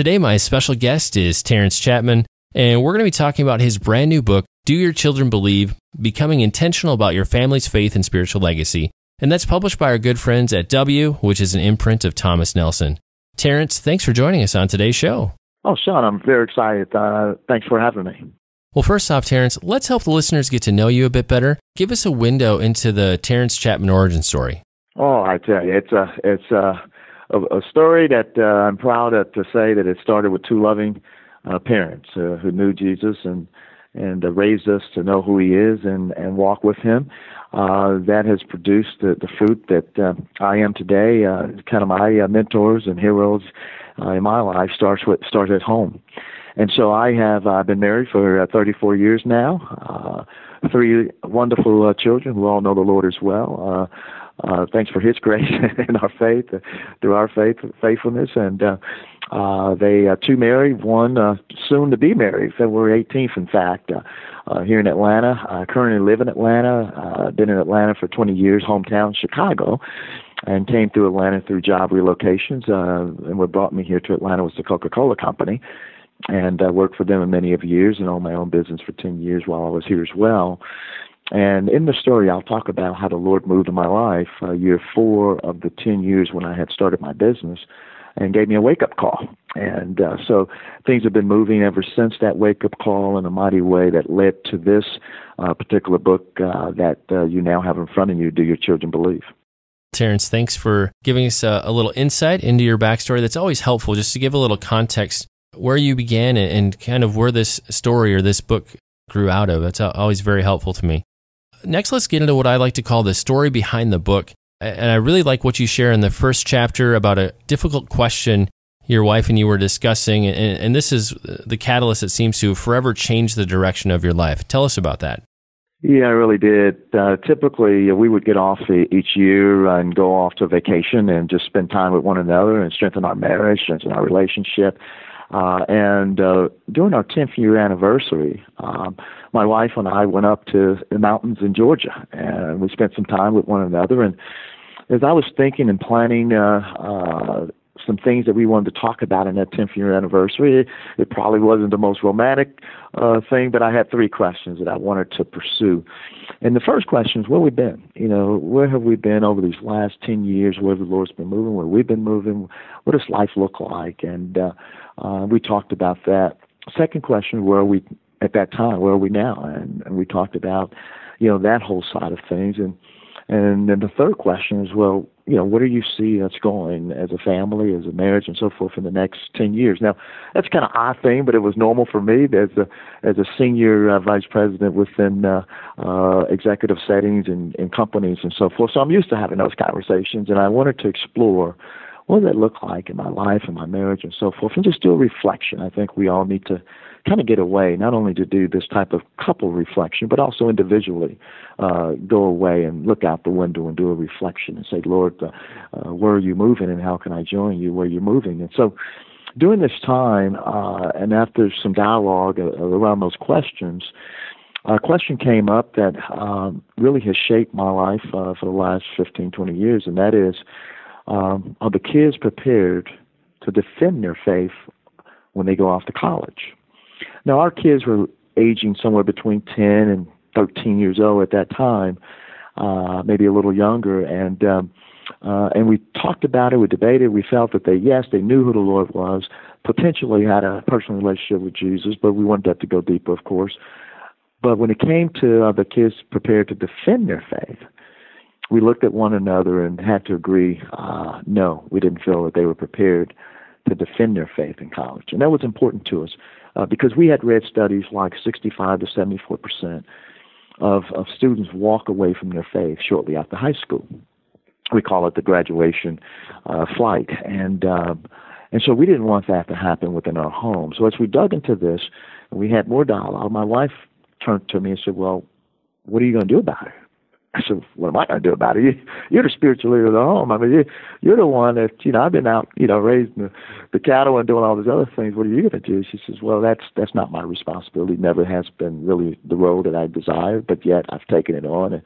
Today, my special guest is Terrence Chapman, and we're going to be talking about his brand new book, Do Your Children Believe? Becoming Intentional About Your Family's Faith and Spiritual Legacy. And that's published by our good friends at W, which is an imprint of Thomas Nelson. Terrence, thanks for joining us on today's show. Oh, Sean, I'm very excited. Uh, thanks for having me. Well, first off, Terrence, let's help the listeners get to know you a bit better. Give us a window into the Terrence Chapman origin story. Oh, I tell you, it's a it's a a, a story that uh, I'm proud of, to say that it started with two loving uh, parents uh, who knew Jesus and and uh, raised us to know who He is and and walk with Him. Uh, that has produced the, the fruit that uh, I am today. Uh, kind of my uh, mentors and heroes uh, in my life starts with starts at home. And so I have uh, been married for uh, 34 years now. Uh, three wonderful uh, children who all know the Lord as well. Uh, uh, thanks for His grace and our faith, uh, through our faith faithfulness, and uh, uh, they uh, two married, one uh, soon to be married, February 18th, in fact, uh, uh, here in Atlanta. I currently live in Atlanta. Uh, been in Atlanta for 20 years, hometown Chicago, and came through Atlanta through job relocations. Uh, and what brought me here to Atlanta was the Coca-Cola Company, and I worked for them in many of years and owned my own business for 10 years while I was here as well. And in the story, I'll talk about how the Lord moved in my life uh, year four of the 10 years when I had started my business and gave me a wake up call. And uh, so things have been moving ever since that wake up call in a mighty way that led to this uh, particular book uh, that uh, you now have in front of you Do Your Children Believe? Terrence, thanks for giving us a, a, little insight into your backstory. That's always helpful just to give a little context where you began and, and kind of where this story or this book grew out of. That's always very helpful to me. Next, let's get into what I like to call the story behind the book. And I really like what you share in the first chapter about a difficult question your wife and you were discussing. And, and this is the catalyst that seems to forever change the direction of your life. Tell us about that. Yeah, I really did. Uh, typically, uh, we would get off each year and go off to vacation and just spend time with one another and strengthen our marriage, strengthen our relationship. Uh, and uh, during our 10th year anniversary, um, my wife and I went up to the mountains in Georgia, and we spent some time with one another. And as I was thinking and planning uh, uh, some things that we wanted to talk about in that 10th year anniversary, it, it probably wasn't the most romantic uh, thing, but I had three questions that I wanted to pursue. And the first question is, where we been? You know, where have we been over these last 10 years? Where the Lord's been moving? Where we've been moving? What does life look like? And uh, uh, we talked about that. Second question, where are we at that time? Where are we now? And, and we talked about, you know, that whole side of things. And and then the third question is, well, you know, what do you see us going as a family, as a marriage, and so forth in the next ten years? Now, that's kind of odd thing, but it was normal for me as a as a senior uh, vice president within uh, uh, executive settings and, and companies and so forth. So I'm used to having those conversations, and I wanted to explore what does that look like in my life and my marriage and so forth, and just do a reflection. I think we all need to kind of get away, not only to do this type of couple reflection, but also individually uh, go away and look out the window and do a reflection and say, Lord, uh, uh, where are you moving and how can I join you where you're moving? And so during this time, uh, and after some dialogue uh, around those questions, a question came up that um, really has shaped my life uh, for the last 15, 20 years, and that is, um, are the kids prepared to defend their faith when they go off to college? Now, our kids were aging somewhere between 10 and 13 years old at that time, uh, maybe a little younger, and um, uh, and we talked about it, we debated, we felt that they, yes, they knew who the Lord was, potentially had a personal relationship with Jesus, but we wanted that to go deeper, of course. But when it came to uh, the kids prepared to defend their faith, we looked at one another and had to agree, uh, no, we didn't feel that they were prepared to defend their faith in college. And that was important to us uh, because we had read studies like 65 to 74 percent of, of students walk away from their faith shortly after high school. We call it the graduation uh, flight, and um, and so we didn't want that to happen within our home. So as we dug into this, we had more dialogue. My wife turned to me and said, "Well, what are you going to do about it?" I said, what am I going to do about it? You, you're the spiritual leader of the home. I mean, you, you're the one that, you know, I've been out, you know, raising the, the cattle and doing all these other things. What are you going to do? She says, well, that's, that's not my responsibility. Never has been really the role that I desired, but yet I've taken it on. And,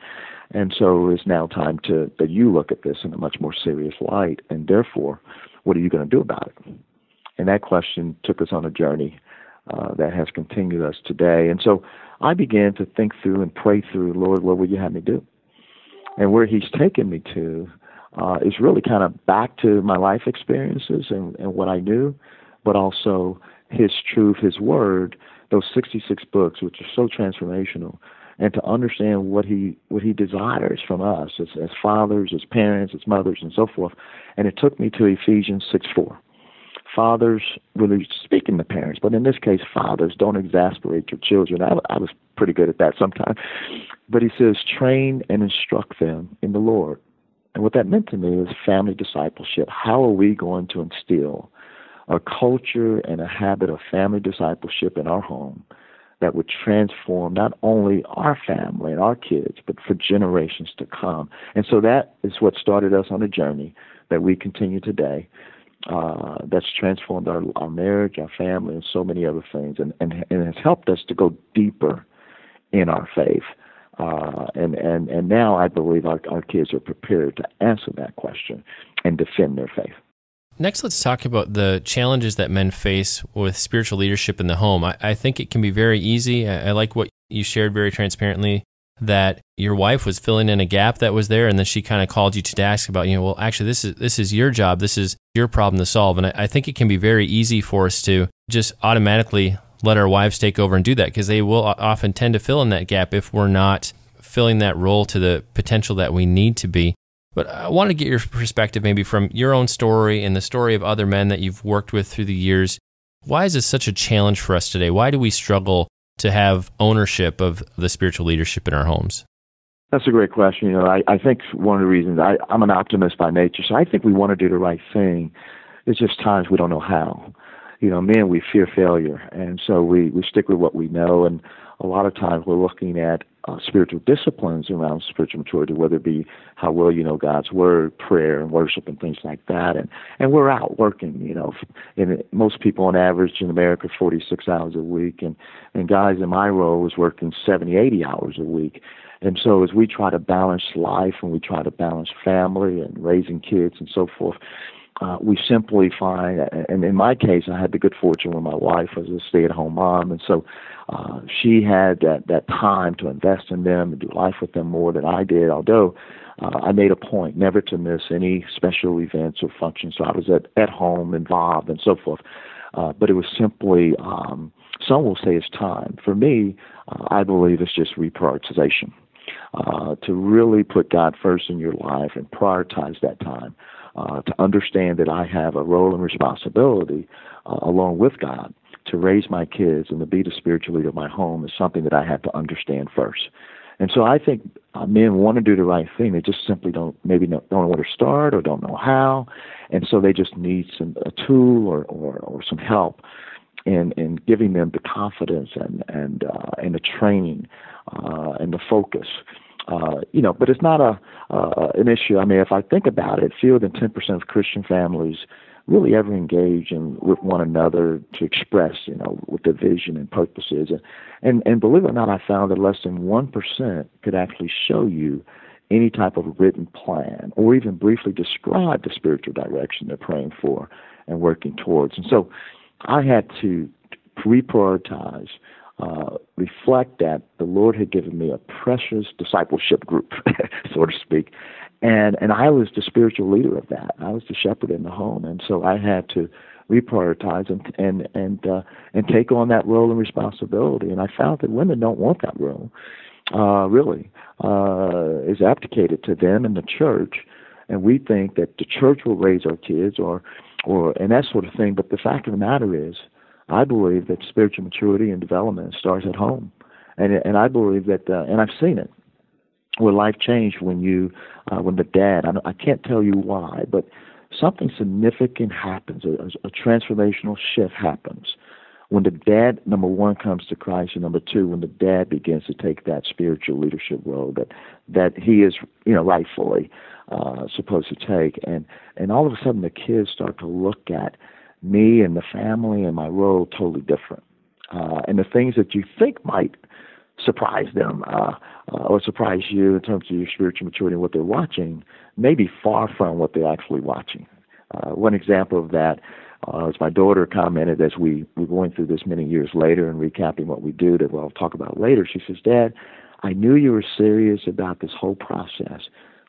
and so it's now time to, that you look at this in a much more serious light. And therefore, what are you going to do about it? And that question took us on a journey uh, that has continued us today. And so I began to think through and pray through, Lord, what would you have me do? And where He's taken me to uh, is really kind of back to my life experiences and, and what I knew, but also His truth, His Word, those 66 books, which are so transformational, and to understand what He what He desires from us as, as fathers, as parents, as mothers, and so forth. And it took me to Ephesians 6 4 fathers, really speaking to parents, but in this case, fathers, don't exasperate your children. I, I was pretty good at that sometimes. But he says, train and instruct them in the Lord. And what that meant to me is family discipleship. How are we going to instill a culture and a habit of family discipleship in our home that would transform not only our family and our kids, but for generations to come? And so that is what started us on a journey that we continue today. Uh, that's transformed our, our marriage, our family, and so many other things, and, and, and has helped us to go deeper in our faith. Uh, and, and, and now I believe our, our kids are prepared to answer that question and defend their faith. Next, let's talk about the challenges that men face with spiritual leadership in the home. I, I think it can be very easy. I, I like what you shared very transparently that your wife was filling in a gap that was there and then she kind of called you to ask about you know well actually this is this is your job this is your problem to solve and I, I think it can be very easy for us to just automatically let our wives take over and do that because they will often tend to fill in that gap if we're not filling that role to the potential that we need to be but I want to get your perspective maybe from your own story and the story of other men that you've worked with through the years. Why is this such a challenge for us today? Why do we struggle to have ownership of the spiritual leadership in our homes? That's a great question. You know, I, I think one of the reasons I, I'm an optimist by nature, so I think we want to do the right thing. It's just times we don't know how. You know, men, we fear failure, and so we, we stick with what we know. And a lot of times we're looking at uh, spiritual disciplines around spiritual maturity, whether it be how well you know God's word, prayer, and worship, and things like that. And and we're out working, you know. And most people on average in America 46 hours a week, and and guys in my role was working 70, 80 hours a week. And so as we try to balance life and we try to balance family and raising kids and so forth, uh, we simply find, and in my case, I had the good fortune when my wife was a stay-at-home mom, and so uh, she had that that time to invest in them and do life with them more than I did. Although uh, I made a point never to miss any special events or functions, so I was at at home involved and so forth. Uh, but it was simply, um, some will say it's time. For me, uh, I believe it's just reprioritization. Uh, to really put God first in your life and prioritize that time uh, to understand that I have a role and responsibility uh, along with God to raise my kids and to be the spiritual leader of my home is something that I have to understand first. And so I think uh, men want to do the right thing. They just simply don't, maybe don't, know where to start or don't know how. And so they just need some, a tool or, or, or some help in, in giving them the confidence and, and, uh, and the training uh, and the focus uh, you know, but it's not a uh, an issue. I mean, if I think about it, fewer than 10% of Christian families really ever engage in with one another to express, you know, what their vision and purpose is. And, and, and believe it or not, I found that less than 1% could actually show you any type of written plan or even briefly describe the spiritual direction they're praying for and working towards. And so I had to reprioritize uh, reflect that the Lord had given me a precious discipleship group, so to speak, and and I was the spiritual leader of that. I was the shepherd in the home, and so I had to reprioritize and and and uh, and take on that role and responsibility. And I found that women don't want that role, uh, really, uh, is abdicated to them in the church, and we think that the church will raise our kids or or and that sort of thing. But the fact of the matter is I believe that spiritual maturity and development starts at home, and and I believe that, uh, and I've seen it, where life changed when you, uh, when the dad. I, I can't tell you why, but something significant happens. A, a transformational shift happens when the dad number one comes to Christ, and number two, when the dad begins to take that spiritual leadership role that that he is, you know, rightfully uh, supposed to take, and and all of a sudden the kids start to look at me and the family and my role totally different. Uh, and the things that you think might surprise them uh, uh, or surprise you in terms of your spiritual maturity and what they're watching may be far from what they're actually watching. Uh, one example of that, uh, as my daughter commented as we were going through this many years later and recapping what we do that we'll talk about later, she says, Dad, I knew you were serious about this whole process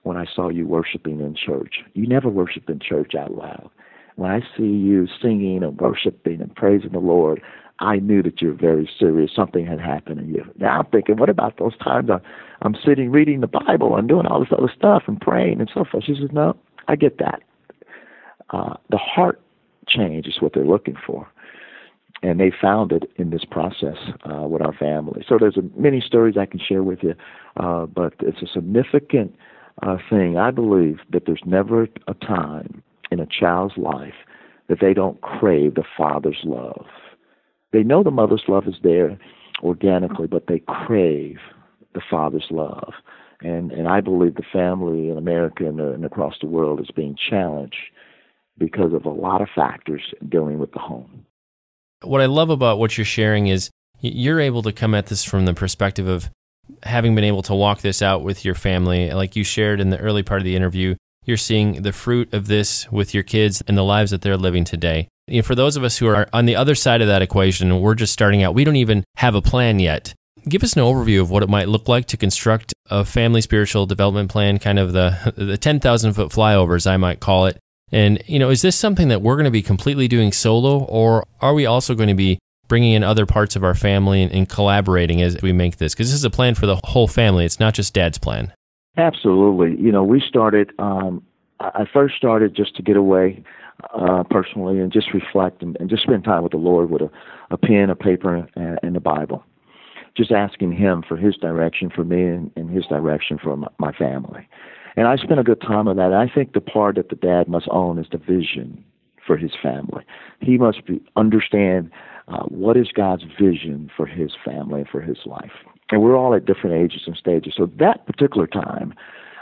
when I saw you worshiping in church. You never worship in church out loud. When I see you singing and worshiping and praising the Lord, I knew that you're very serious. Something had happened in you. Now I'm thinking, what about those times I'm, I'm sitting reading the Bible and doing all this other stuff and praying and so forth? She says, no, I get that. Uh, the heart change is what they're looking for. And they found it in this process uh, with our family. So there's a, many stories I can share with you, uh, but it's a significant uh, thing. I believe that there's never a time in a child's life that they don't crave the father's love. They know the mother's love is there organically, but they crave the father's love. And and I believe the family in America and, uh, and across the world is being challenged because of a lot of factors dealing with the home. What I love about what you're sharing is you're able to come at this from the perspective of having been able to walk this out with your family. Like you shared in the early part of the interview, you're seeing the fruit of this with your kids and the lives that they're living today. You know, for those of us who are on the other side of that equation, we're just starting out, we don't even have a plan yet. Give us an overview of what it might look like to construct a family spiritual development plan, kind of the, the 10,000 foot flyovers, I might call it, and, you know, is this something that we're going to be completely doing solo, or are we also going to be bringing in other parts of our family and, and collaborating as we make this? Because this is a plan for the whole family. It's not just dad's plan. Absolutely. You know, we started, um, I first started just to get away uh, personally and just reflect and, and, just spend time with the Lord with a, a pen, a paper, and, and the Bible. Just asking Him for His direction for me and, and His direction for my, my family. And I spent a good time on that. I think the part that the dad must own is the vision for his family. He must be, understand uh, what is God's vision for his family and for his life. And we're all at different ages and stages. So that particular time,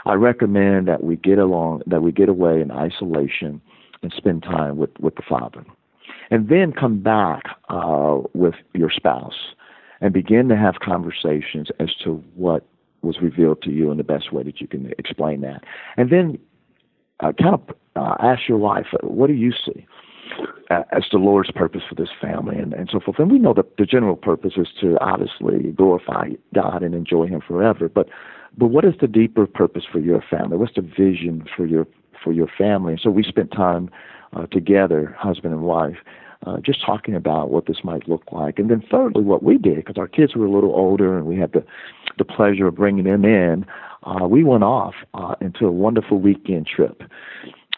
I recommend that we get along, that we get away in isolation and spend time with, with the Father. And then come back uh, with your spouse and begin to have conversations as to what was revealed to you in the best way that you can explain that. And then uh, kind of uh, ask your wife, what do you see as the Lord's purpose for this family and, and so forth? And we know that the general purpose is to obviously glorify God and enjoy Him forever. But but what is the deeper purpose for your family? What's the vision for your for your family? And so we spent time uh, together, husband and wife, uh, just talking about what this might look like. And then thirdly, what we did, because our kids were a little older and we had the, the pleasure of bringing them in, uh, we went off uh, into a wonderful weekend trip.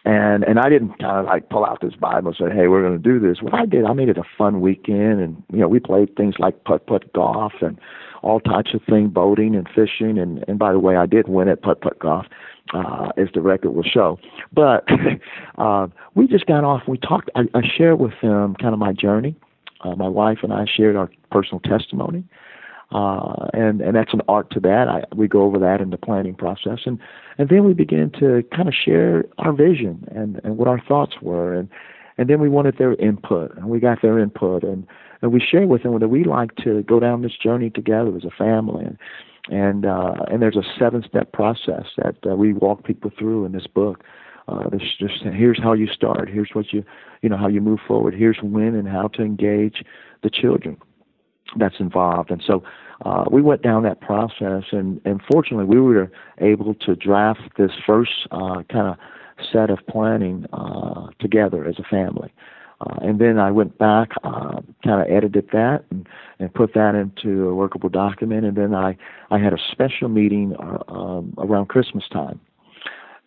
And and I didn't kind of like pull out this Bible and say, hey, we're going to do this. What I did, I made it a fun weekend, and you know, we played things like putt putt golf and all types of thing, boating and fishing. And and by the way, I did win at putt putt golf uh, as the record will show. But uh, we just got off. We talked. I, I shared with them kind of my journey. Uh, my wife and I shared our personal testimony, uh, and and that's an art to that. I, we go over that in the planning process, and and then we begin to kind of share our vision and and what our thoughts were, and and then we wanted their input, and we got their input, and and we shared with them that we like to go down this journey together as a family, and and uh, and there's a seven step process that uh, we walk people through in this book. Uh, this just here's how you start. Here's what you you know how you move forward. Here's when and how to engage the children that's involved. And so uh, we went down that process, and and fortunately we were able to draft this first uh, kind of set of planning uh, together as a family. Uh, and then I went back, uh, kind of edited that and, and put that into a workable document. And then I, I had a special meeting uh, um, around Christmas time.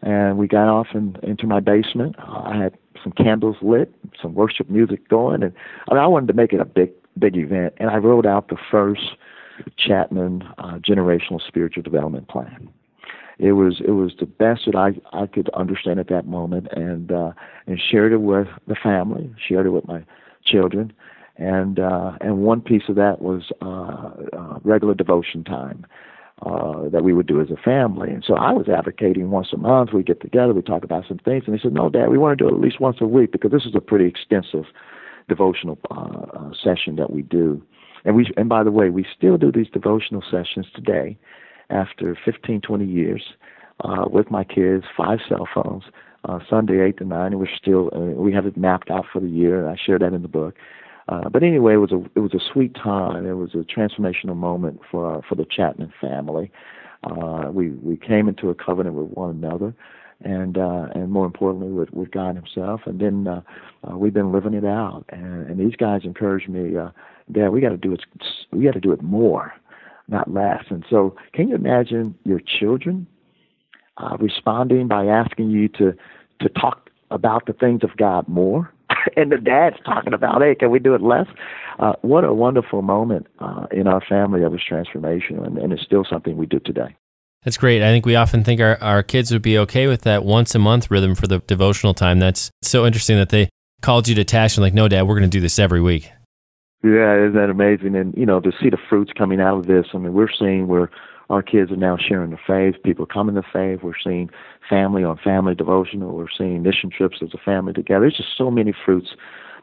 And we got off in, into my basement. Uh, I had some candles lit, some worship music going, and I, mean, I wanted to make it a big, big event. And I wrote out the first Chapman uh, generational spiritual development plan it was it was the best that I I could understand at that moment, and uh, and shared it with the family, shared it with my children, and uh, and one piece of that was uh, uh, regular devotion time. Uh, that we would do as a family. And so I was advocating once a month we get together, we talk about some things. And they said, no, Dad, we want to do it at least once a week because this is a pretty extensive devotional uh, uh, session that we do. And we, and by the way, we still do these devotional sessions today after 15, 20 years. uh, with my kids, five cell phones. Uh, Sunday eight to nine, and we're still uh, we have it mapped out for the year. and I share that in the book. Uh, but anyway, it was a it was a sweet time. It was a transformational moment for uh, for the Chapman family. Uh, we we came into a covenant with one another, and uh, and more importantly with, with God Himself. And then uh, uh, we've been living it out. And, and these guys encouraged me, uh, Dad, we got to do it. We got to do it more, not less. And so, can you imagine your children uh, responding by asking you to to talk about the things of God more? and the dad's talking about, hey, can we do it less? Uh, what a wonderful moment uh, in our family of this transformation, and, and it's still something we do today. That's great. I think we often think our, our kids would be okay with that once a month rhythm for the devotional time. That's so interesting that they called you to task and like, no, dad, we're going to do this every week. Yeah, isn't that amazing? And, you know, to see the fruits coming out of this, I mean, we're seeing where our kids are now sharing the faith. People coming to faith. We're seeing family on family devotional. We're seeing mission trips as a family together. There's just so many fruits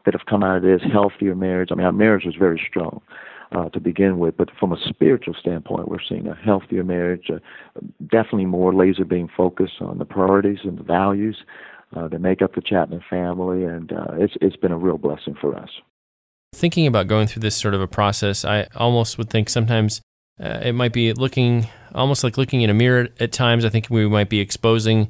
that have come out of this. Healthier marriage. I mean, our marriage was very strong uh, to begin with, but from a spiritual standpoint, we're seeing a healthier marriage. Uh, definitely more laser being focused on the priorities and the values uh, that make up the Chapman family, and uh, it's it's been a real blessing for us. Thinking about going through this sort of a process, I almost would think sometimes uh, it might be looking almost like looking in a mirror at times. I think we might be exposing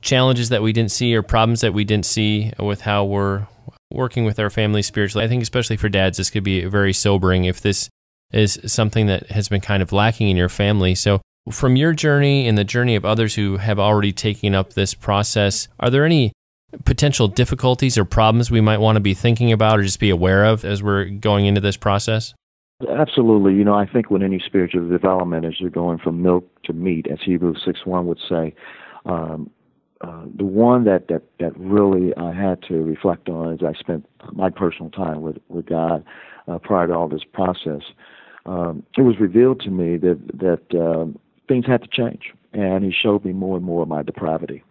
challenges that we didn't see or problems that we didn't see with how we're working with our family spiritually. I think, especially for dads, this could be very sobering if this is something that has been kind of lacking in your family. So, from your journey and the journey of others who have already taken up this process, are there any potential difficulties or problems we might want to be thinking about or just be aware of as we're going into this process? Absolutely. You know, I think with any spiritual development, as you're going from milk to meat, as Hebrews 6 1 would say, um, uh, the one that, that, that really I had to reflect on as I spent my personal time with, with God uh, prior to all this process, um, it was revealed to me that, that um, things had to change. And He showed me more and more of my depravity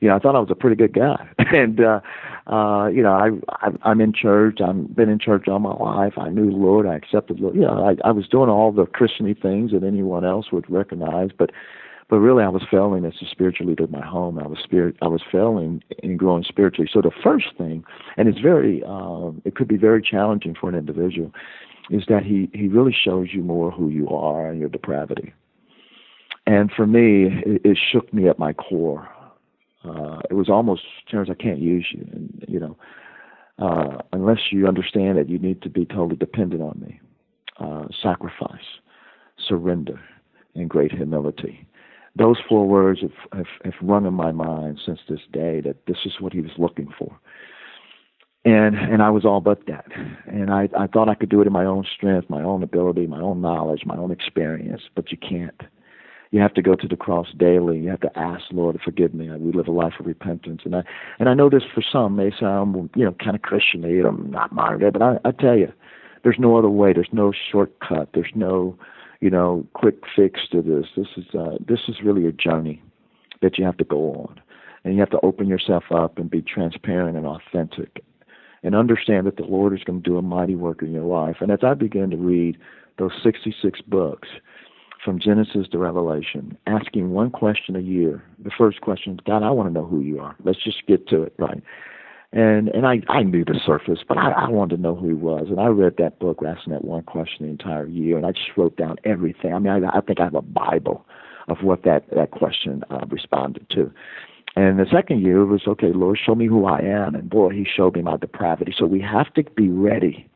you know, I thought I was a pretty good guy. and uh uh, you know, I, I I'm in church. I've been in church all my life. I knew the Lord. I accepted the Lord. You know, I, I was doing all the Christiany things that anyone else would recognize, but but really I was failing as a spiritual leader of my home. I was spirit I was failing in growing spiritually. So the first thing, and it's very um it could be very challenging for an individual, is that he he really shows you more who you are and your depravity. And for me, it, it shook me at my core uh, it was almost Terrence, I can't use you, and you know, uh, unless you understand that you need to be totally dependent on me. Uh, sacrifice, surrender, and great humility. Those four words have, have, have rung in my mind since this day that this is what he was looking for. And and I was all but that. And I, I thought I could do it in my own strength, my own ability, my own knowledge, my own experience, but you can't you have to go to the cross daily. You have to ask Lord to forgive me. We live a life of repentance, and I and I know this for some may sound you know kind of Christianly. I'm not modern but I, I tell you, there's no other way. There's no shortcut. There's no you know quick fix to this. This is uh, this is really a journey that you have to go on, and you have to open yourself up and be transparent and authentic, and understand that the Lord is going to do a mighty work in your life. And as I began to read those 66 books from Genesis to Revelation, asking one question a year. The first question, God, I want to know who you are. Let's just get to it, right? And and I, I knew the surface, but I, I wanted to know who he was. And I read that book, asking that one question the entire year, and I just wrote down everything. I mean, I, I think I have a Bible of what that, that question uh, responded to. And the second year was, okay, Lord, show me who I am. And boy, he showed me my depravity. So we have to be ready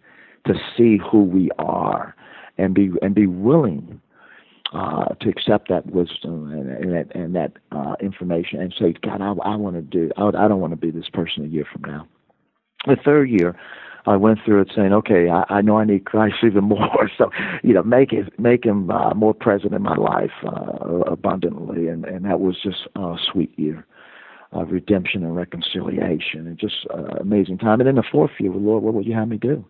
to see who we are and be and be willing uh, to accept that wisdom and, and that, and that uh, information and say, God, I, I want to do. I, I don't want to be this person a year from now. The third year, I went through it saying, okay, I, I know I need Christ even more. So, you know, make it make him uh, more present in my life uh, abundantly, and and that was just a sweet year of redemption and reconciliation, and just uh, amazing time. And then the fourth year, Lord, what would you have me do?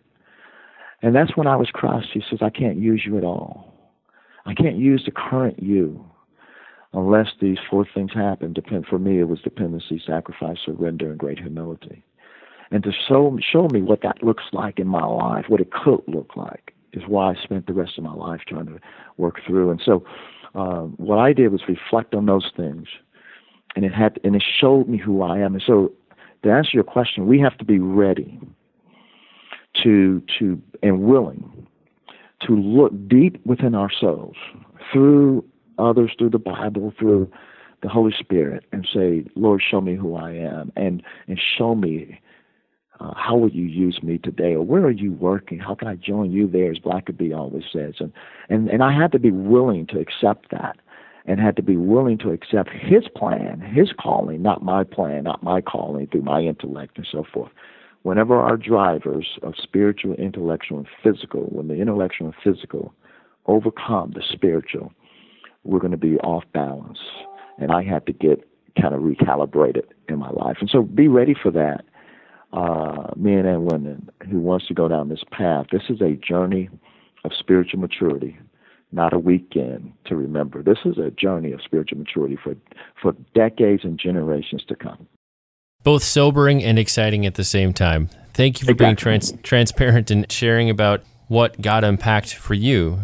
And that's when I was crushed. He says, I can't use you at all. I can't use the current you unless these four things happen. Depend for me, it was dependency, sacrifice, surrender, and great humility. And to show show me what that looks like in my life, what it could look like, is why I spent the rest of my life trying to work through. And so, uh, what I did was reflect on those things, and it had and it showed me who I am. And so, to answer your question, we have to be ready to to and willing to look deep within ourselves through others, through the Bible, through the Holy Spirit, and say, Lord, show me who I am, and and show me uh, how will you use me today, or where are you working? How can I join you there, as Blackaby always says, and and and I had to be willing to accept that and had to be willing to accept his plan, his calling, not my plan, not my calling through my intellect and so forth. Whenever our drivers of spiritual, intellectual, and physical, when the intellectual and physical overcome the spiritual, we're going to be off balance. And I had to get kind of recalibrated in my life. And so be ready for that, uh, men and women who wants to go down this path. This is a journey of spiritual maturity not a weekend to remember. This is a journey of spiritual maturity for, for decades and generations to come. Both sobering and exciting at the same time. Thank you for exactly. being trans- transparent and sharing about what God unpacked for you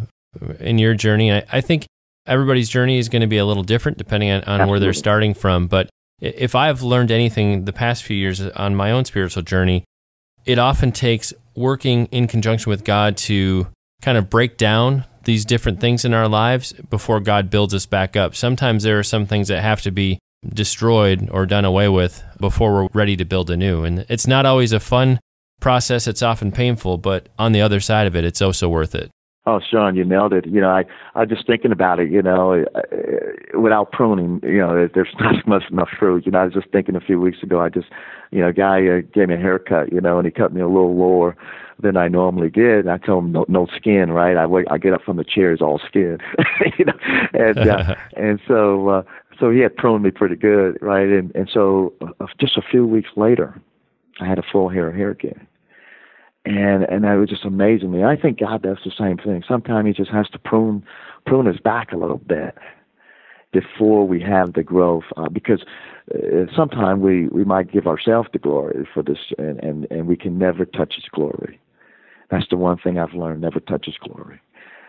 in your journey. I, I think everybody's journey is going to be a little different depending on, on where they're starting from. But if I've learned anything the past few years on my own spiritual journey, it often takes working in conjunction with God to kind of break down these different things in our lives before God builds us back up. Sometimes there are some things that have to be destroyed or done away with before we're ready to build anew. And it's not always a fun process, it's often painful, but on the other side of it, it's also worth it. Oh, Sean, you nailed it. You know, I I was just thinking about it. You know, uh, without pruning, you know, there's not much enough fruit. You know, I was just thinking a few weeks ago. I just, you know, a guy uh, gave me a haircut. You know, and he cut me a little lower than I normally did. I told him no, no skin, right? I wait, I get up from the chair, it's all skin, you know, and uh, and so uh, so he had pruned me pretty good, right? And and so uh, just a few weeks later, I had a full hair of hair again. And and that was just amazing me. I think God does the same thing. Sometimes He just has to prune prune us back a little bit before we have the growth, uh, because uh, sometimes we we might give ourselves the glory for this, and and and we can never touch His glory. That's the one thing I've learned never touch his glory.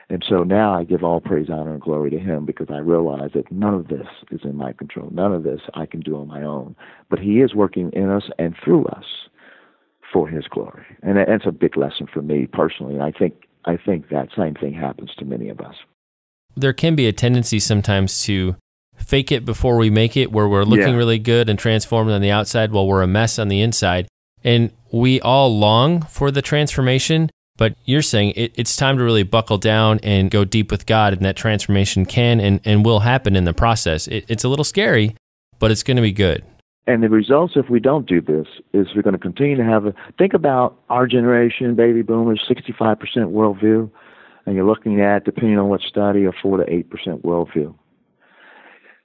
And so now I give all praise, honor, and glory to him because I realize that none of this is in my control. None of this I can do on my own. But he is working in us and through us for his glory. And that's a big lesson for me personally. And I think I think that same thing happens to many of us. There can be a tendency sometimes to fake it before we make it, where we're looking yeah. really good and transformed on the outside while we're a mess on the inside. And we all long for the transformation, but you're saying it, it's time to really buckle down and go deep with God, and that transformation can and, and will happen in the process. It, it's a little scary, but it's going to be good. And the results, if we don't do this, is we're going to continue to have a think about our generation, baby boomers, 65% worldview, and you're looking at, depending on what study, a 4 to 8% worldview.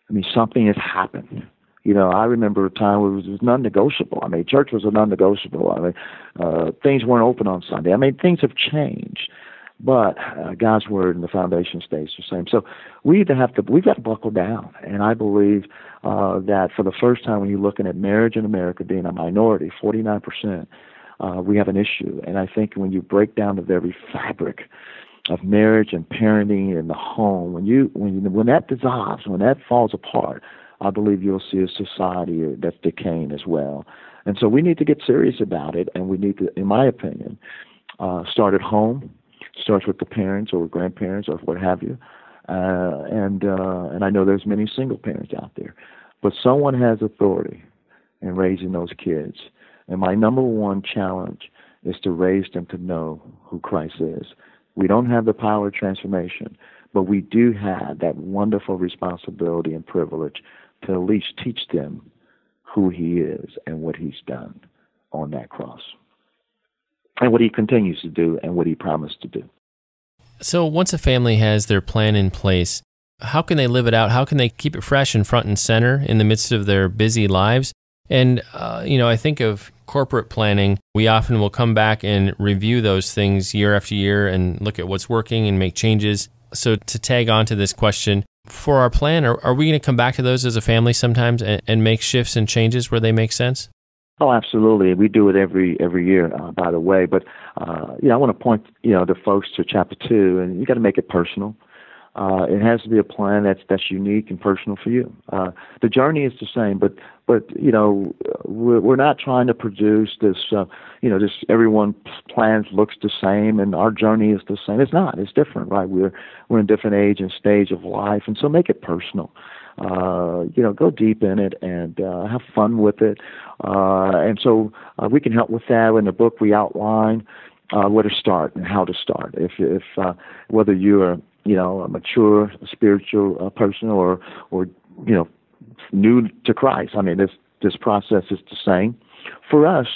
I mean, something has happened. You know, I remember a time where it was non-negotiable. I mean, church was a non-negotiable. I mean, uh, things weren't open on Sunday. I mean, things have changed, but uh, God's word and the foundation stays the same. So we either have to we've got to buckle down, and I believe uh, that for the first time when you're looking at marriage in America being a minority, 49 percent, uh, we have an issue. And I think when you break down the very fabric of marriage and parenting and the home, when you when you, when that dissolves, when that falls apart I believe you'll see a society that's decaying as well. And so we need to get serious about it, and we need to, in my opinion, uh, start at home. Starts with the parents or grandparents or what have you. Uh, and uh, and I know there's many single parents out there, but someone has authority in raising those kids. And my number one challenge is to raise them to know who Christ is. We don't have the power of transformation, but we do have that wonderful responsibility and privilege to at least teach them who he is and what he's done on that cross and what he continues to do and what he promised to do. So, once a family has their plan in place, how can they live it out? How can they keep it fresh and front and center in the midst of their busy lives? And, uh, you know, I think of corporate planning. We often will come back and review those things year after year and look at what's working and make changes. So, to tag on to this question, for our plan? Are, are we going to come back to those as a family sometimes and, and make shifts and changes where they make sense? Oh, absolutely. We do it every every year, uh, by the way. But uh, you know, I want to point you know the folks to chapter two, and you got to make it personal. Uh, it has to be a plan that's that's unique and personal for you. Uh, the journey is the same, but but you know we're, we're not trying to produce this. Uh, you know, just everyone's plans looks the same, and our journey is the same. It's not. It's different, right? We're we're in a different age and stage of life, and so make it personal. Uh, you know, go deep in it and uh, have fun with it. Uh, and so uh, we can help with that. In the book, we outline uh, where to start and how to start. If if uh, whether you're you know a mature spiritual uh, person or or you know new to Christ, I mean this this process is the same. For us,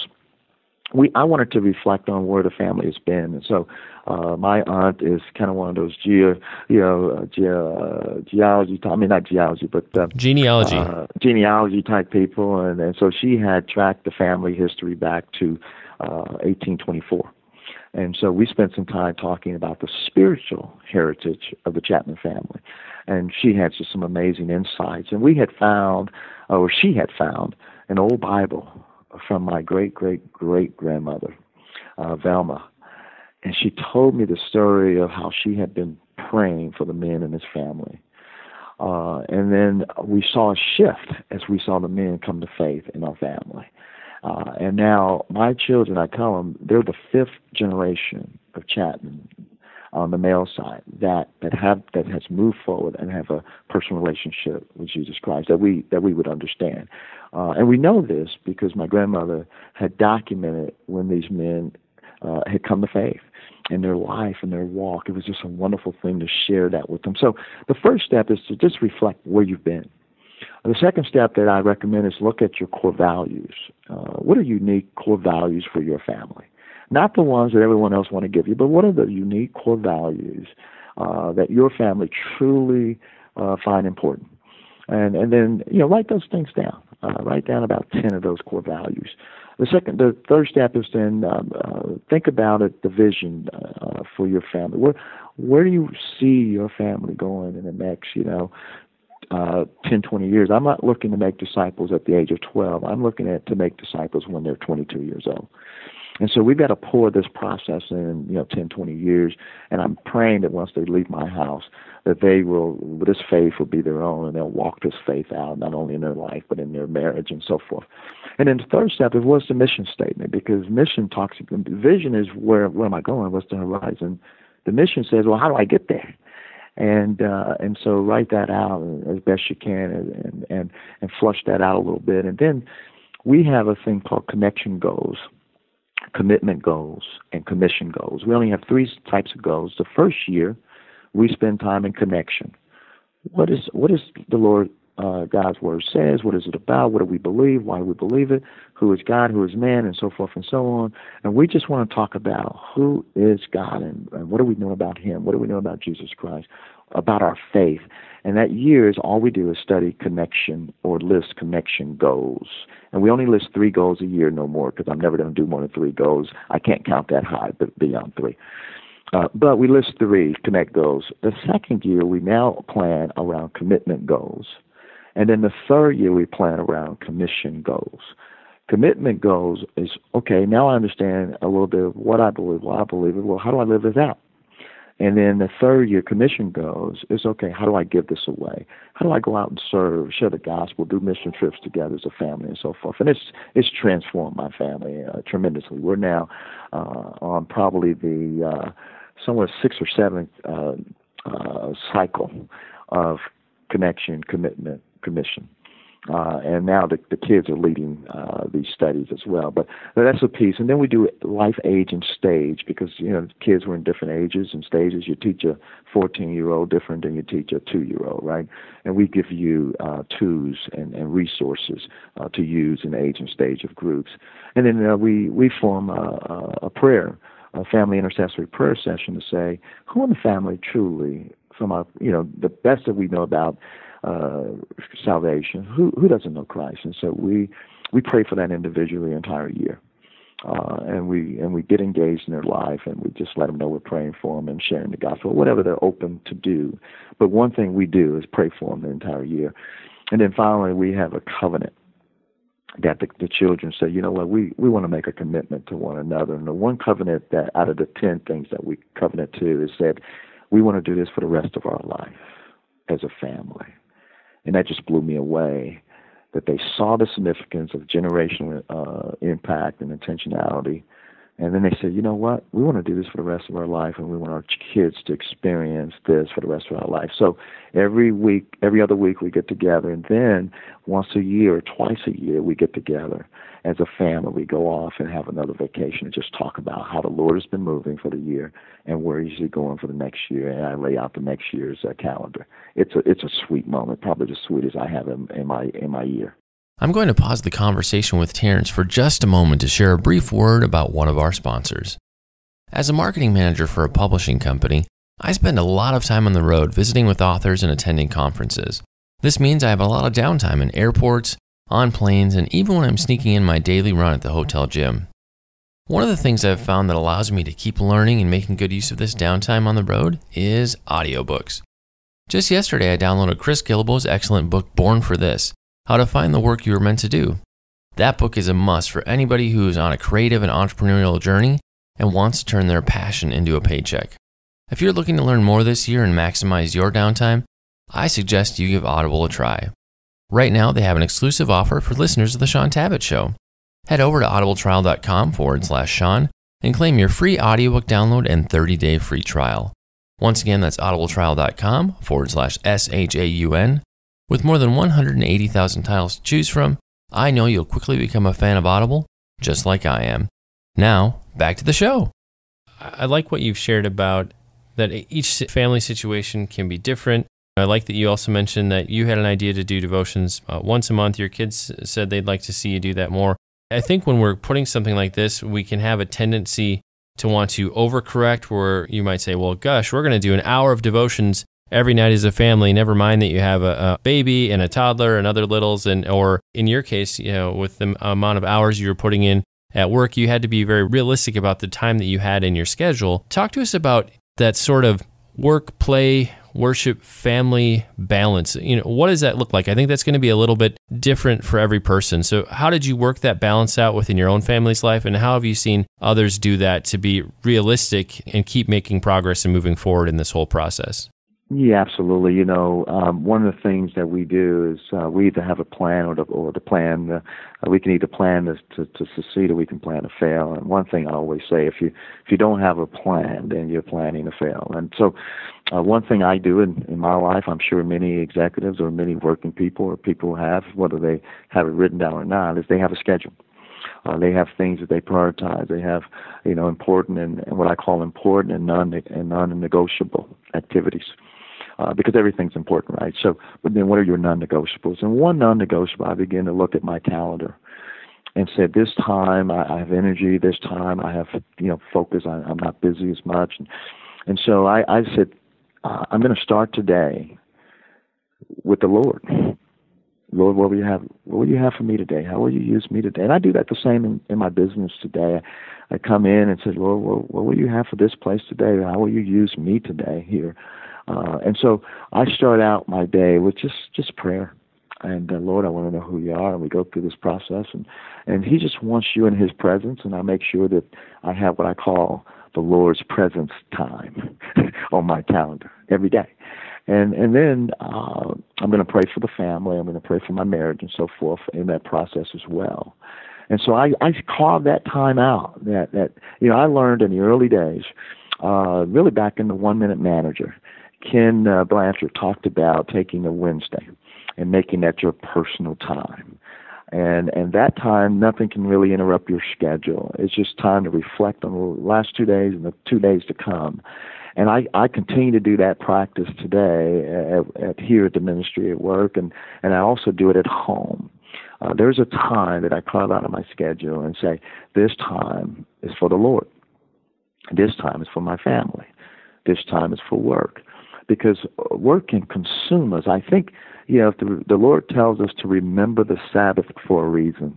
we I wanted to reflect on where the family has been, and so uh, my aunt is kind of one of those geo, you know, uh, ge- uh, geology. I mean, not geology, but uh, genealogy, uh, genealogy type people, and, and so she had tracked the family history back to uh, 1824. And so we spent some time talking about the spiritual heritage of the Chapman family. And she had just some amazing insights. And we had found, or she had found, an old Bible from my great great great grandmother, uh, Velma. And she told me the story of how she had been praying for the men in his family. Uh, and then we saw a shift as we saw the men come to faith in our family. Uh, and now my children, I call them, they're the fifth generation of Chapman on the male side that that have that has moved forward and have a personal relationship with Jesus Christ that we that we would understand. Uh, and we know this because my grandmother had documented when these men uh, had come to faith in their life and their walk. It was just a wonderful thing to share that with them. So the first step is to just reflect where you've been the second step that I recommend is look at your core values. Uh, what are unique core values for your family? Not the ones that everyone else want to give you, but what are the unique core values uh, that your family truly uh, find important? And and then you know write those things down. Uh, write down about ten of those core values. The second, the third step is then um, uh, think about it, the vision uh, for your family. Where where do you see your family going in the next, you know, uh, 10, 20 years. I'm not looking to make disciples at the age of 12. I'm looking at to make disciples when they're 22 years old. And so we've got to pour this process in, you know, 10, 20 years. And I'm praying that once they leave my house, that they will, this faith will be their own and they'll walk this faith out, not only in their life, but in their marriage and so forth. And then the third step is what's the mission statement? Because mission talks, vision is where, where am I going? What's the horizon? The mission says, well, how do I get there? And uh, and so write that out as best you can and, and and flush that out a little bit. And then we have a thing called connection goals commitment goals and commission goals. We only have three types of goals. The first year we spend time in connection. What is what is the lord uh, God's word says. What is it about? What do we believe? Why do we believe it? Who is God? Who is man? And so forth and so on. And we just want to talk about who is God and, and what do we know about Him? What do we know about Jesus Christ? About our faith. And that year is all we do is study connection or list connection goals. And we only list three goals a year, no more, because I'm never going to do more than three goals. I can't count that high, but beyond three. Uh, but we list three connect goals. The second year, we now plan around commitment goals. And then the third year, we plan around commission goals. Commitment goals is okay, now I understand a little bit of what I believe, Well, I believe it. Well, how do I live this out? And then the third year commission goes is okay, how do I give this away? How do I go out and serve, share the gospel, do mission trips together as a family and so forth? And it's it's transformed my family uh, tremendously. We're now uh, on probably the uh, somewhere sixth or seventh uh, uh, cycle of connection, commitment, commission. Uh, and now the, the kids are leading uh, these studies as well. But that's a piece. And then we do life age and stage because, you know, kids were in different ages and stages. You teach a 14 year old different than you teach a two year old, right? And we give you uh, tools and, and resources uh, to use in age and stage of groups. And then uh, we, we form a, a prayer, a family intercessory prayer session to say, who in the family truly, from our, you know, the best that we know about uh, salvation. Who who doesn't know Christ? And so we we pray for that individual the entire year, uh, and we and we get engaged in their life, and we just let them know we're praying for them and sharing the gospel, whatever they're open to do. But one thing we do is pray for them the entire year, and then finally we have a covenant that the, the children say, you know what, we, we want to make a commitment to one another. And the one covenant that out of the 10 things that we covenant to is that we want to do this for the rest of our life as a family. And that just blew me away that they saw the significance of generational uh, impact and intentionality. And then they said, you know what? We want to do this for the rest of our life, and we want our kids to experience this for the rest of our life. So every week, every other week, we get together, and then once a year twice a year, we get together as a family, we go off and have another vacation and just talk about how the Lord has been moving for the year and where He's going for the next year. And I lay out the next year's uh, calendar. It's a it's a sweet moment, probably the sweetest I have in, in my in my year. I'm going to pause the conversation with Terrence for just a moment to share a brief word about one of our sponsors. As a marketing manager for a publishing company, I spend a lot of time on the road visiting with authors and attending conferences. This means I have a lot of downtime in airports, on planes, and even when I'm sneaking in my daily run at the hotel gym. One of the things I've found that allows me to keep learning and making good use of this downtime on the road is audiobooks. Just yesterday, I downloaded Chris Guillebeau's excellent book, Born for This How to Find the Work You Were Meant to Do. That book is a must for anybody who is on a creative and entrepreneurial journey and wants to turn their passion into a paycheck. If you're looking to learn more this year and maximize your downtime, I suggest you give Audible a try. Right now, they have an exclusive offer for listeners of The Shaun Tabatt Show. Head over to audibletrial.com forward slash Shaun and claim your free audiobook download and 30 day free trial. Once again, that's audibletrial.com forward slash S H A U N. With more than 180,000 titles to choose from, I know you'll quickly become a fan of Audible, just like I am. Now, back to the show. I like what you've shared about that each family situation can be different. I like that you also mentioned that you had an idea to do devotions uh, once a month. Your kids said they'd like to see you do that more. I think when we're putting something like this, we can have a tendency to want to overcorrect where you might say, well, gosh, we're going to do an hour of devotions every night as a family. Never mind that you have a, a, baby and a toddler and other littles. And, or in your case, you know, with the amount of hours you were putting in at work, you had to be very realistic about the time that you had in your schedule. Talk to us about that sort of work, play, worship family balance you know what does that look like i think that's going to be a little bit different for every person so how did you work that balance out within your own family's life and how have you seen others do that to be realistic and keep making progress and moving forward in this whole process yeah, absolutely. You know, um, one of the things that we do is uh, we either have a plan or the, or the plan. Uh, we can either plan to, to, to succeed or we can plan to fail. And one thing I always say, if you if you don't have a plan, then you're planning to fail. And so, uh, one thing I do in, in my life, I'm sure many executives or many working people or people have, whether they have it written down or not, is they have a schedule. Uh, they have things that they prioritize. They have, you know, important and, and what I call important and non and non-negotiable activities uh, because everything's important, right? So, but then what are your non-negotiables? And one non-negotiable, I begin to look at my calendar and said, this time I, I have energy. This time I have, you know, focus. I, I'm not busy as much. And, and so I, I said, uh, I'm going to start today with the Lord. Lord, what will you have? What will you have for me today? How will you use me today? And I do that the same in, in my business today. I, I come in and say, Lord, what, what will you have for this place today? How will you use me today here? Uh, and so I start out my day with just just prayer. And uh, Lord, I want to know who you are, and we go through this process, and and He just wants you in His presence, and I make sure that I have what I call the Lord's presence time on my calendar every day, and and then uh, I'm going to pray for the family, I'm going to pray for my marriage, and so forth in that process as well. And so I I carve that time out. That that you know I learned in the early days, uh, really back in the One Minute Manager Ken uh, Blanchard talked about taking a Wednesday and making that your personal time. And and that time, nothing can really interrupt your schedule. It's just time to reflect on the last two days and the two days to come. And I, I continue to do that practice today at, at here at the ministry at work, and, and I also do it at home. Uh, there's a time that I carve out of my schedule and say, this time is for the Lord. This time is for my family. This time is for work because work can consume us. I think, you know, the, the Lord tells us to remember the Sabbath for a reason,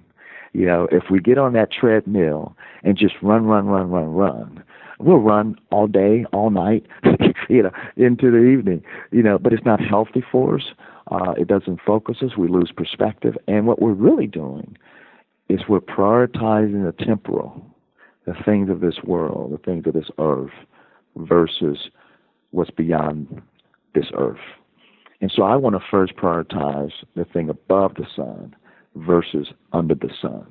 you know, if we get on that treadmill and just run, run, run, run, run, we'll run all day, all night, you know, into the evening, you know, but it's not healthy for us. Uh, it doesn't focus us. We lose perspective. And what we're really doing is we're prioritizing the temporal, the things of this world, the things of this earth, versus what's beyond this earth. And so I want to first prioritize the thing above the sun versus under the sun.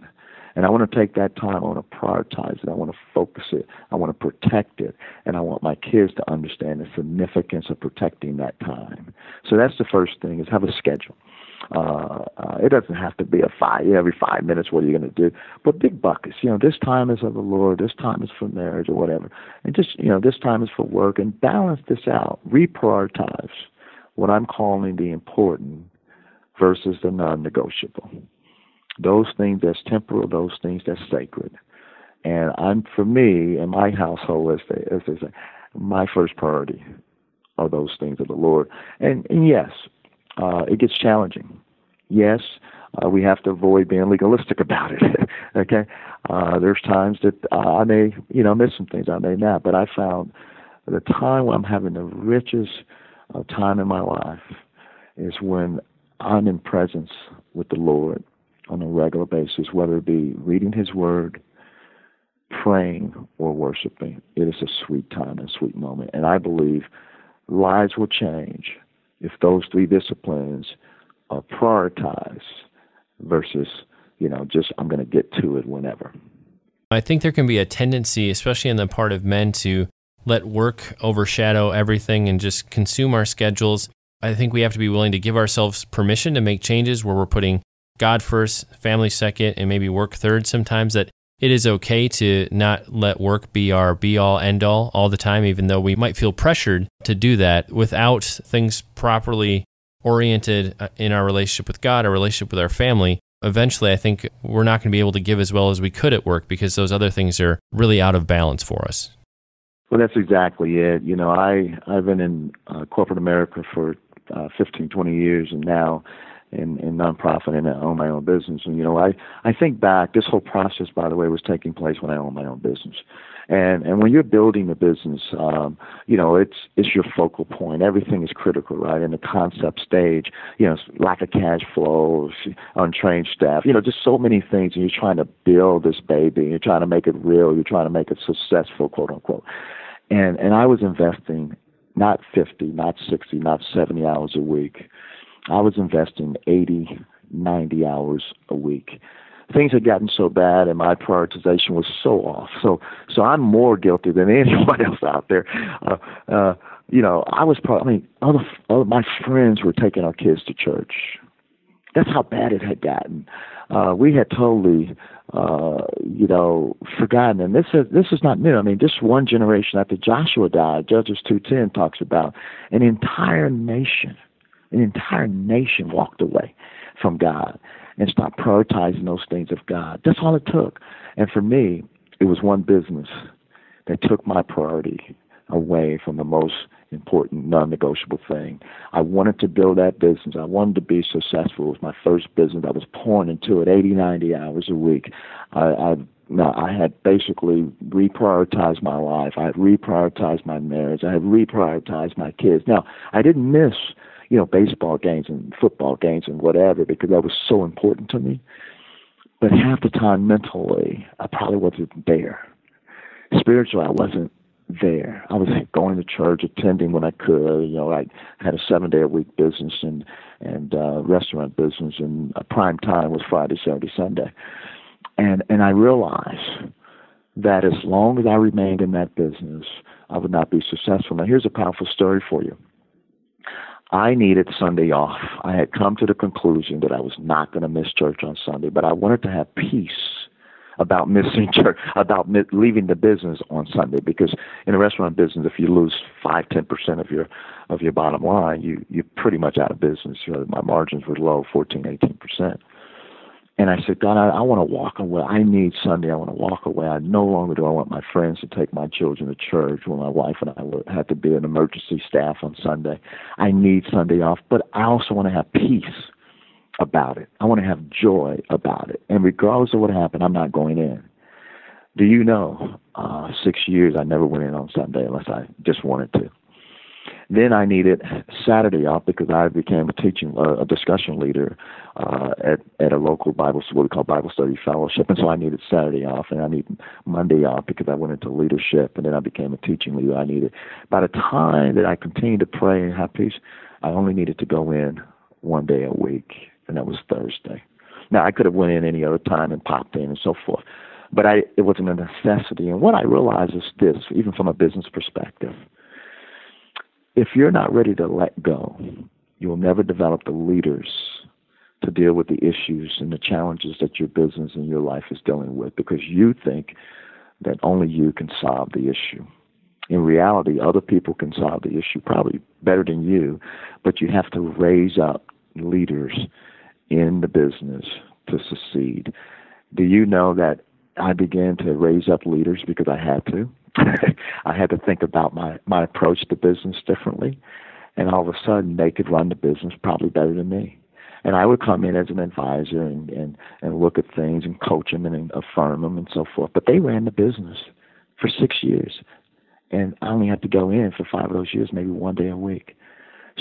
And I want to take that time, I want to prioritize it, I want to focus it, I want to protect it, and I want my kids to understand the significance of protecting that time. So that's the first thing is have a schedule. Uh, uh, it doesn't have to be a five every five minutes. What are you going to do? But big buckets. You know, this time is of the Lord. This time is for marriage or whatever. And just you know, this time is for work. And balance this out. Reprioritize what I'm calling the important versus the non-negotiable those things that's temporal, those things that's sacred. And I'm for me in my household, as they as they say, my first priority are those things of the Lord. And and yes, uh, it gets challenging. Yes, uh, we have to avoid being legalistic about it. okay, uh, there's times that uh, I may you know miss some things I may not, but I found the time when I'm having the richest uh, time in my life is when I'm in presence with the Lord on a regular basis, whether it be reading His Word, praying, or worshiping. It is a sweet time and a sweet moment. And I believe lives will change if those three disciplines are prioritized versus, you know, just I'm going to get to it whenever. I think there can be a tendency, especially in the part of men, to let work overshadow everything and just consume our schedules. I think we have to be willing to give ourselves permission to make changes where we're putting God first, family second, and maybe work third sometimes, that it is okay to not let work be our be all end all all the time, even though we might feel pressured to do that without things properly oriented uh, in our relationship with God, our relationship with our family. Eventually, I think we're not going to be able to give as well as we could at work because those other things are really out of balance for us. Well, that's exactly it. You know, I I've been in uh, corporate America for uh, 15, 20 years, and now in, in nonprofit and I own my own business. And you know, I I think back. This whole process, by the way, was taking place when I owned my own business. And and when you're building a business, um, you know, it's it's your focal point. Everything is critical, right? In the concept stage, you know, lack of cash flow, untrained staff, you know, just so many things. And you're trying to build this baby. You're trying to make it real. You're trying to make it successful, quote unquote. And and I was investing not 50, not 60, not 70 hours a week I was investing 80, 90 hours a week. Things had gotten so bad, and my prioritization was so off. So, so I'm more guilty than anyone else out there. Uh, uh, you know, I was probably. I mean, other, other my friends were taking our kids to church. That's how bad it had gotten. Uh, we had totally, uh, you know, forgotten. And this is this is not new. I mean, just one generation after Joshua died, Judges two ten talks about an entire nation an entire nation walked away from God and stopped prioritizing those things of God. That's all it took. And for me, it was one business that took my priority away from the most important non-negotiable thing. I wanted to build that business. I wanted to be successful. It was my first business. I was pouring into it 80, 90 hours a week. I, I now I had basically reprioritized my life. I had reprioritized my marriage. I had reprioritized my kids. Now I didn't miss you know, baseball games and football games and whatever because that was so important to me. But half the time mentally, I probably wasn't there. Spiritually, I wasn't there. I was going to church, attending when I could. You know, I had a seven day a week business and and uh, restaurant business, and a prime time was Friday, Saturday, Sunday. And and I realized that as long as I remained in that business, I would not be successful. Now, here's a powerful story for you. I needed Sunday off. I had come to the conclusion that I was not going to miss church on Sunday, but I wanted to have peace about missing church, about mi- leaving the business on Sunday. Because in a restaurant business, if you lose five, ten percent of your of your bottom line, you you're pretty much out of business. You know, my margins were low, fourteen, eighteen percent. And I said, God, I, I want to walk away. I need Sunday. I want to walk away. I no longer do I want my friends to take my children to church when my wife and I had to be an emergency staff on Sunday. I need Sunday off, but I also want to have peace about it. I want to have joy about it. And regardless of what happened, I'm not going in. Do you know, uh, six years I never went in on Sunday unless I just wanted to. Then I needed Saturday off because I became a teaching, uh, a discussion leader uh, at at a local Bible, what we call Bible Study Fellowship, and so I needed Saturday off, and I needed Monday off because I went into leadership, and then I became a teaching leader. I needed by the time that I continued to pray and have peace, I only needed to go in one day a week, and that was Thursday. Now I could have went in any other time and popped in and so forth, but I it wasn't a necessity. And what I realized is this, even from a business perspective, if you're not ready to let go, you'll never develop the leaders to deal with the issues and the challenges that your business and your life is dealing with because you think that only you can solve the issue. In reality, other people can solve the issue probably better than you, but you have to raise up leaders in the business to succeed. Do you know that I began to raise up leaders because I had to? I had to think about my, my approach to business differently. And all of a sudden, they could run the business probably better than me. And I would come in as an advisor and, and, and look at things and coach them and affirm them and so forth. But they ran the business for six years. And I only had to go in for five of those years, maybe one day a week.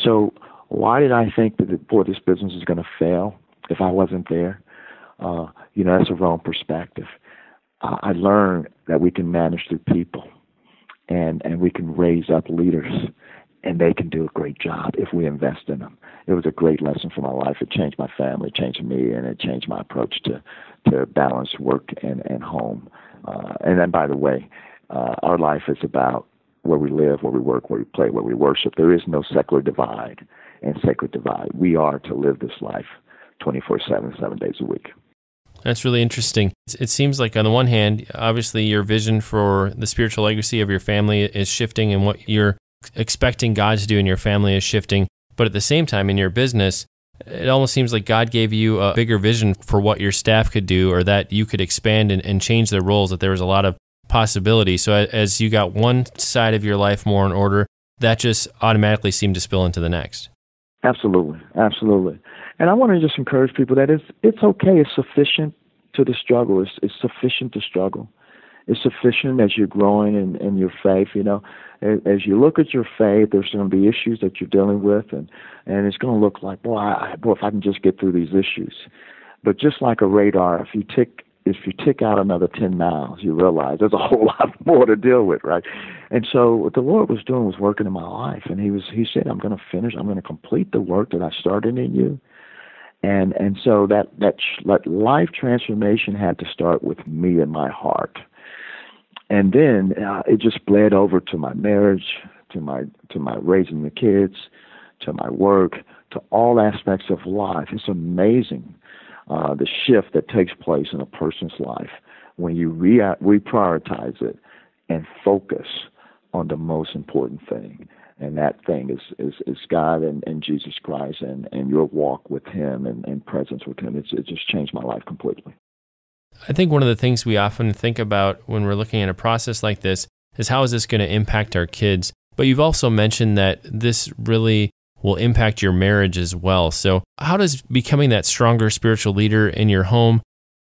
So why did I think that, boy, this business is going to fail if I wasn't there? Uh, you know, that's a wrong perspective. I learned that we can manage through people and, and we can raise up leaders and they can do a great job if we invest in them. It was a great lesson for my life. It changed my family, it changed me, and it changed my approach to to balance work and and home. Uh, and then, by the way, uh, our life is about where we live, where we work, where we play, where we worship. There is no secular divide and sacred divide. We are to live this life 24 7, seven days a week. That's really interesting. It seems like, on the one hand, obviously your vision for the spiritual legacy of your family is shifting, and what you're expecting God to do in your family is shifting. But at the same time, in your business, it almost seems like God gave you a bigger vision for what your staff could do or that you could expand and, and change their roles, that there was a lot of possibility. So as you got one side of your life more in order, that just automatically seemed to spill into the next. Absolutely, absolutely. And I want to just encourage people that it's it's okay. It's sufficient to the struggle. It's it's sufficient to struggle. It's sufficient as you're growing in, in your faith. You know, as, as you look at your faith, there's going to be issues that you're dealing with, and and it's going to look like, boy, I, boy, if I can just get through these issues. But just like a radar, if you tick if you tick out another 10 miles, you realize there's a whole lot more to deal with, right? And so what the Lord was doing was working in my life. And he was, he said, I'm going to finish, I'm going to complete the work that I started in you. And, and so that, that, that life transformation had to start with me and my heart. And then uh, it just bled over to my marriage, to my, to my raising the kids, to my work, to all aspects of life. It's amazing uh, the shift that takes place in a person's life when you re- reprioritize it and focus on the most important thing. And that thing is, is, is God and, and Jesus Christ and, and your walk with Him and, and presence with Him. It's, it just changed my life completely. I think one of the things we often think about when we're looking at a process like this is how is this going to impact our kids? But you've also mentioned that this really will impact your marriage as well. So, how does becoming that stronger spiritual leader in your home,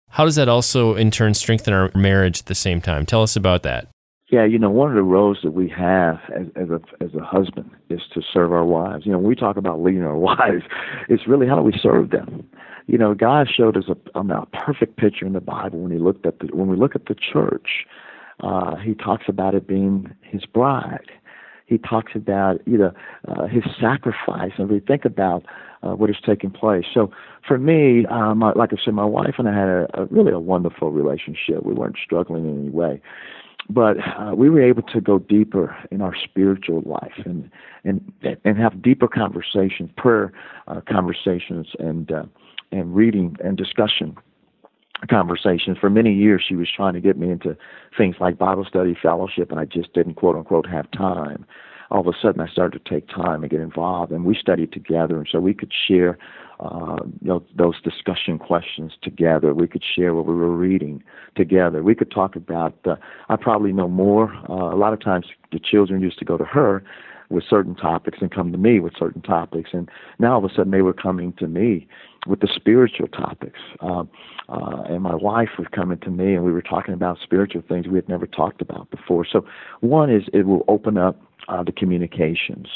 how does that also in turn strengthen our marriage at the same time? Tell us about that. Yeah, you know, one of the roles that we have as, as a as a husband is to serve our wives. You know, when we talk about leading our wives, it's really how do we serve them. You know, God showed us a, a perfect picture in the Bible when He looked at the when we look at the church. Uh, he talks about it being His bride he talks about you know uh, his sacrifice, and we think about uh, what is taking place. So for me, um, like I said, my wife and I had a, a really a wonderful relationship. We weren't struggling in any way, but uh, we were able to go deeper in our spiritual life and and and have deeper conversations, prayer uh, conversations, and uh, and reading and discussion conversations. For many years, she was trying to get me into things like Bible study, fellowship, and I just didn't quote unquote have time. All of a sudden, I started to take time and get involved, and we studied together, and so we could share, uh, know, those discussion questions together. We could share what we were reading together. We could talk about. Uh, I probably know more. Uh, a lot of times, the children used to go to her with certain topics and come to me with certain topics. And now all of a sudden they were coming to me with the spiritual topics. Um, uh, and my wife was coming to me and we were talking about spiritual things we had never talked about before. So one is it will open up uh, the communications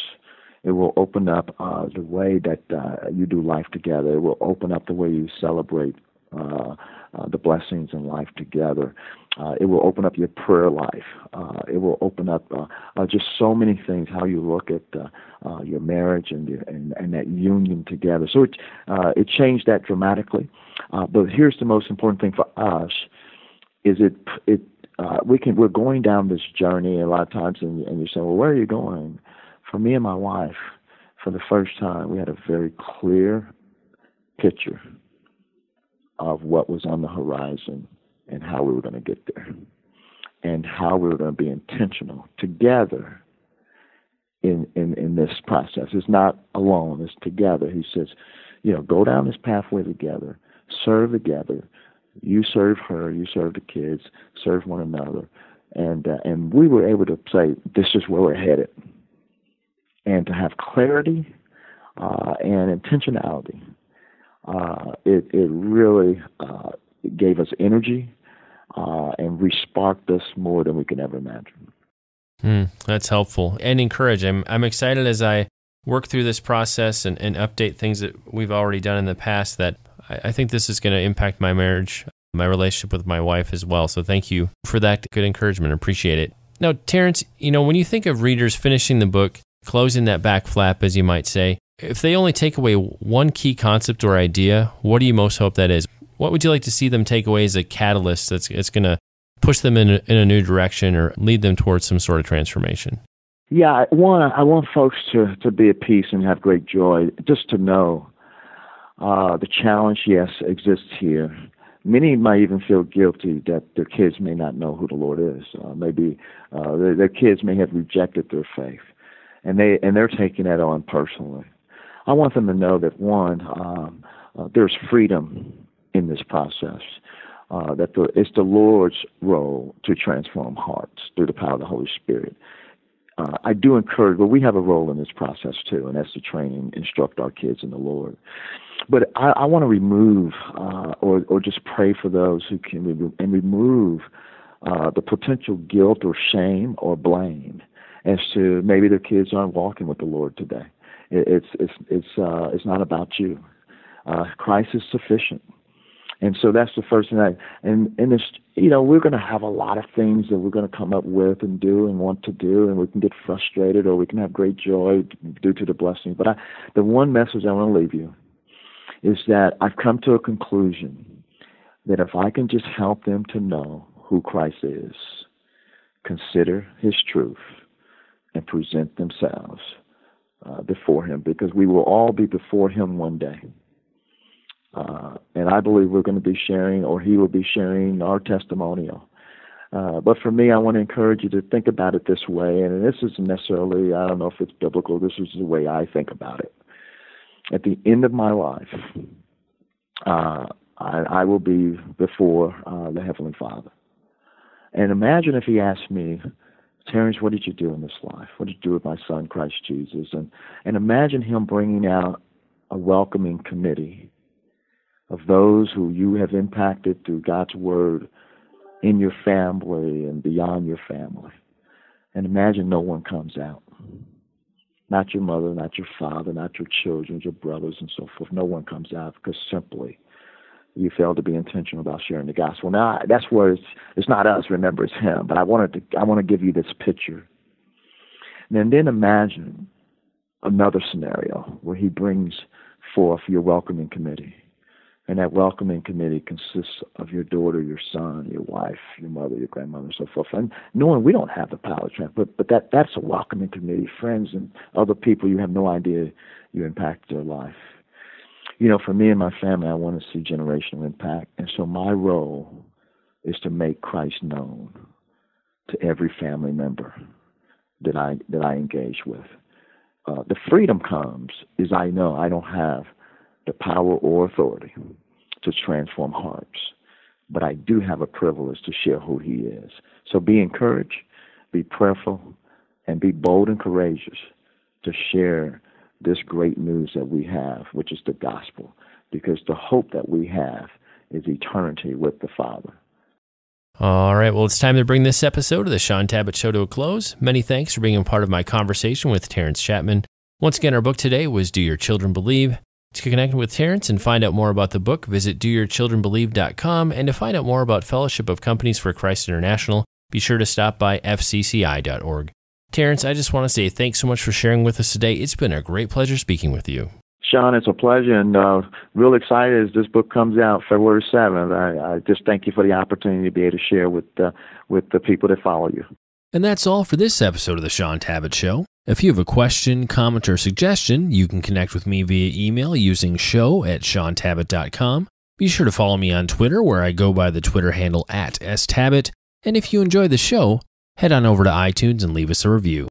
It will open up uh, the way that uh, you do life together. It will open up the way you celebrate uh, uh, the blessings in life together. Uh, it will open up your prayer life. Uh, it will open up uh, uh, just so many things. How you look at uh, uh, your marriage and, your, and and that union together. So it uh, it changed that dramatically. Uh, but here's the most important thing for us: is it it uh, we can we're going down this journey a lot of times, and, and you say, well, where are you going? For me and my wife, for the first time, we had a very clear picture of what was on the horizon and how we were going to get there and how we were going to be intentional together in, in, in this process. It's not alone, it's together. He says, you know, go down this pathway together, serve together. You serve her, you serve the kids, serve one another. And, uh, and we were able to say, this is where we're headed. And to have clarity uh, and intentionality, uh, it, it really uh, gave us energy uh, and resparked us more than we can ever imagine. Mm, that's helpful and encouraging. I'm, I'm excited as I work through this process and, and update things that we've already done in the past that I, I think this is going to impact my marriage, my relationship with my wife as well. So thank you for that good encouragement. Appreciate it. Now, Terrence, you know, when you think of readers finishing the book, closing that back flap, as you might say, if they only take away one key concept or idea, what do you most hope that is? What would you like to see them take away as a catalyst that's, that's going to push them in a, in a new direction or lead them towards some sort of transformation? Yeah, one, I want folks to, to be at peace and have great joy, just to know uh, the challenge, yes, exists here. Many might even feel guilty that their kids may not know who the Lord is. Uh, maybe uh, their, their kids may have rejected their faith, and they and they're taking that on personally. I want them to know that one, um, uh, there's freedom in this process. Uh, that the, it's the Lord's role to transform hearts through the power of the Holy Spirit. Uh, I do encourage, but we have a role in this process too, and that's to train and instruct our kids in the Lord. But I, I want to remove, uh, or or just pray for those who can and remove uh, the potential guilt or shame or blame as to maybe their kids aren't walking with the Lord today. It, it's it's it's uh, it's not about you. Uh, Christ is sufficient. And so that's the first thing I and and this you know we're going to have a lot of things that we're going to come up with and do and want to do and we can get frustrated or we can have great joy due to the blessing. But I, the one message I want to leave you is that I've come to a conclusion that if I can just help them to know who Christ is, consider His truth, and present themselves uh, before Him, because we will all be before Him one day. Uh, and I believe we're going to be sharing, or he will be sharing, our testimonial. Uh, but for me, I want to encourage you to think about it this way. And this isn't necessarily, I don't know if it's biblical, this is the way I think about it. At the end of my life, uh, I, I will be before uh, the Heavenly Father. And imagine if he asked me, Terrence, what did you do in this life? What did you do with my son, Christ Jesus? And, and imagine him bringing out a welcoming committee of those who you have impacted through God's Word in your family and beyond your family. And imagine no one comes out. Not your mother, not your father, not your children, your brothers, and so forth. No one comes out because simply you failed to be intentional about sharing the gospel. Now that's where it's it's not us. Remember, it's Him. But I wanted to I want to give you this picture. And then imagine another scenario where He brings forth your welcoming committee and that welcoming committee consists of your daughter, your son, your wife, your mother, your grandmother, and so forth. And knowing we don't have the power to but but that that's a welcoming committee, friends and other people you have no idea you impact their life. You know, for me and my family, I want to see generational impact, and so my role is to make Christ known to every family member that I that I engage with. Uh, the freedom comes is I know I don't have the power or authority to transform hearts. But I do have a privilege to share who He is. So be encouraged, be prayerful, and be bold and courageous to share this great news that we have, which is the gospel, because the hope that we have is eternity with the Father. All right, well, it's time to bring this episode of the Shaun Tabatt Show to a close. Many thanks for being a part of my conversation with Terrence Chapman. Once again, our book today was Do Your Children Believe? To connect with Terrence and find out more about the book, visit doyourchildrenbelieve.com. And to find out more about Fellowship of Companies for Christ International, be sure to stop by fcci.org. Terrence, I just want to say thanks so much for sharing with us today. It's been a great pleasure speaking with you. Shaun, it's a pleasure, and uh, real excited as this book comes out February seventh. I, I, just thank you for the opportunity to be able to share with uh, with the people that follow you. And that's all for this episode of the Shaun Tabatt Show. If you have a question, comment, or suggestion, you can connect with me via email using show at shauntabatt.com. Be sure to follow me on Twitter, where I go by the Twitter handle at stabatt. And if you enjoy the show, head on over to iTunes and leave us a review.